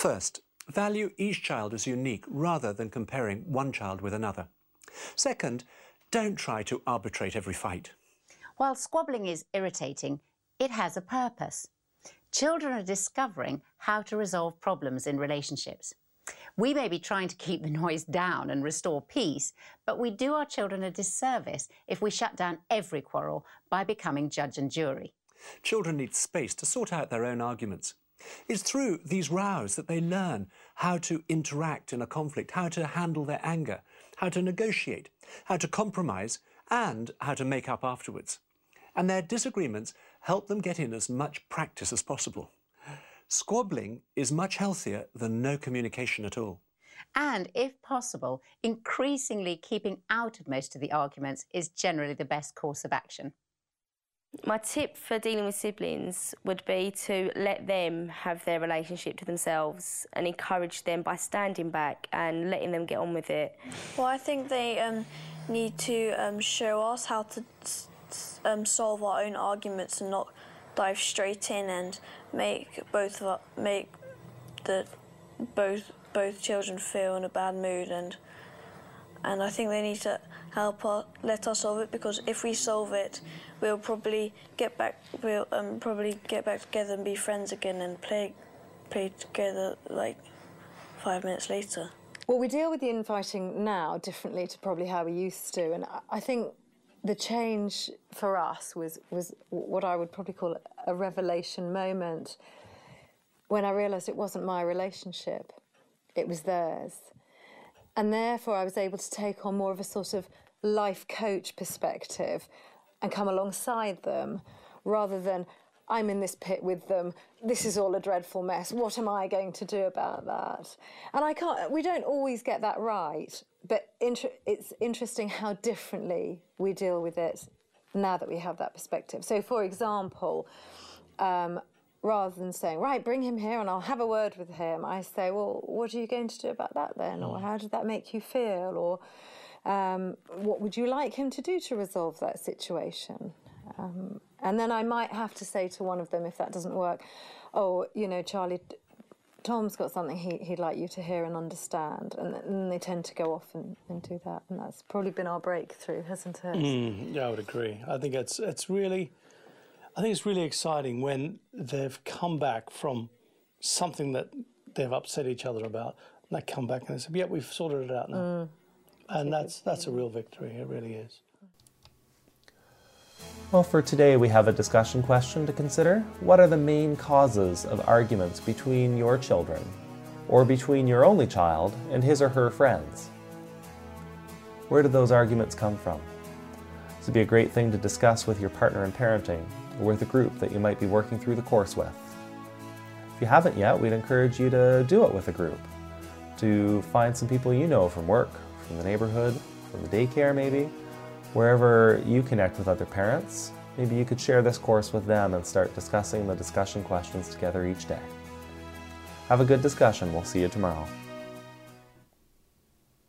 First, value each child as unique rather than comparing one child with another. Second, don't try to arbitrate every fight. While squabbling is irritating, it has a purpose. Children are discovering how to resolve problems in relationships. We may be trying to keep the noise down and restore peace, but we do our children a disservice if we shut down every quarrel by becoming judge and jury. Children need space to sort out their own arguments. It's through these rows that they learn how to interact in a conflict, how to handle their anger, how to negotiate, how to compromise, and how to make up afterwards. And their disagreements help them get in as much practice as possible. Squabbling is much healthier than no communication at all. And if possible, increasingly keeping out of most of the arguments is generally the best course of action. My tip for dealing with siblings would be to let them have their relationship to themselves and encourage them by standing back and letting them get on with it. Well, I think they um, need to um, show us how to um, solve our own arguments and not dive straight in and make both of make the both both children feel in a bad mood and and I think they need to help us, let us solve it because if we solve it, we'll probably get back. We'll um, probably get back together and be friends again and play play together like five minutes later. Well, we deal with the infighting now differently to probably how we used to, and I think the change for us was was what I would probably call a revelation moment when I realised it wasn't my relationship, it was theirs. And therefore, I was able to take on more of a sort of life coach perspective and come alongside them rather than I'm in this pit with them. This is all a dreadful mess. What am I going to do about that? And I can't, we don't always get that right, but inter- it's interesting how differently we deal with it now that we have that perspective. So, for example, um, rather than saying, right, bring him here and I'll have a word with him, I say, well, what are you going to do about that then? Or mm. how did that make you feel? Or um, what would you like him to do to resolve that situation? Um, and then I might have to say to one of them, if that doesn't work, oh, you know, Charlie, Tom's got something he, would like you to hear and understand. And then they tend to go off and, and do that. And that's probably been our breakthrough, hasn't it? Mm, yeah, I would agree. I think it's, it's really I think it's really exciting when they've come back from something that they've upset each other about, and they come back and they say, "Yeah, we've sorted it out now," mm. and that's that's a real victory. It really is. Well, for today, we have a discussion question to consider. What are the main causes of arguments between your children, or between your only child and his or her friends? Where do those arguments come from? This would be a great thing to discuss with your partner in parenting or with a group that you might be working through the course with. If you haven't yet, we'd encourage you to do it with a group, to find some people you know from work, from the neighborhood, from the daycare maybe, wherever you connect with other parents. Maybe you could share this course with them and start discussing the discussion questions together each day. Have a good discussion. We'll see you tomorrow.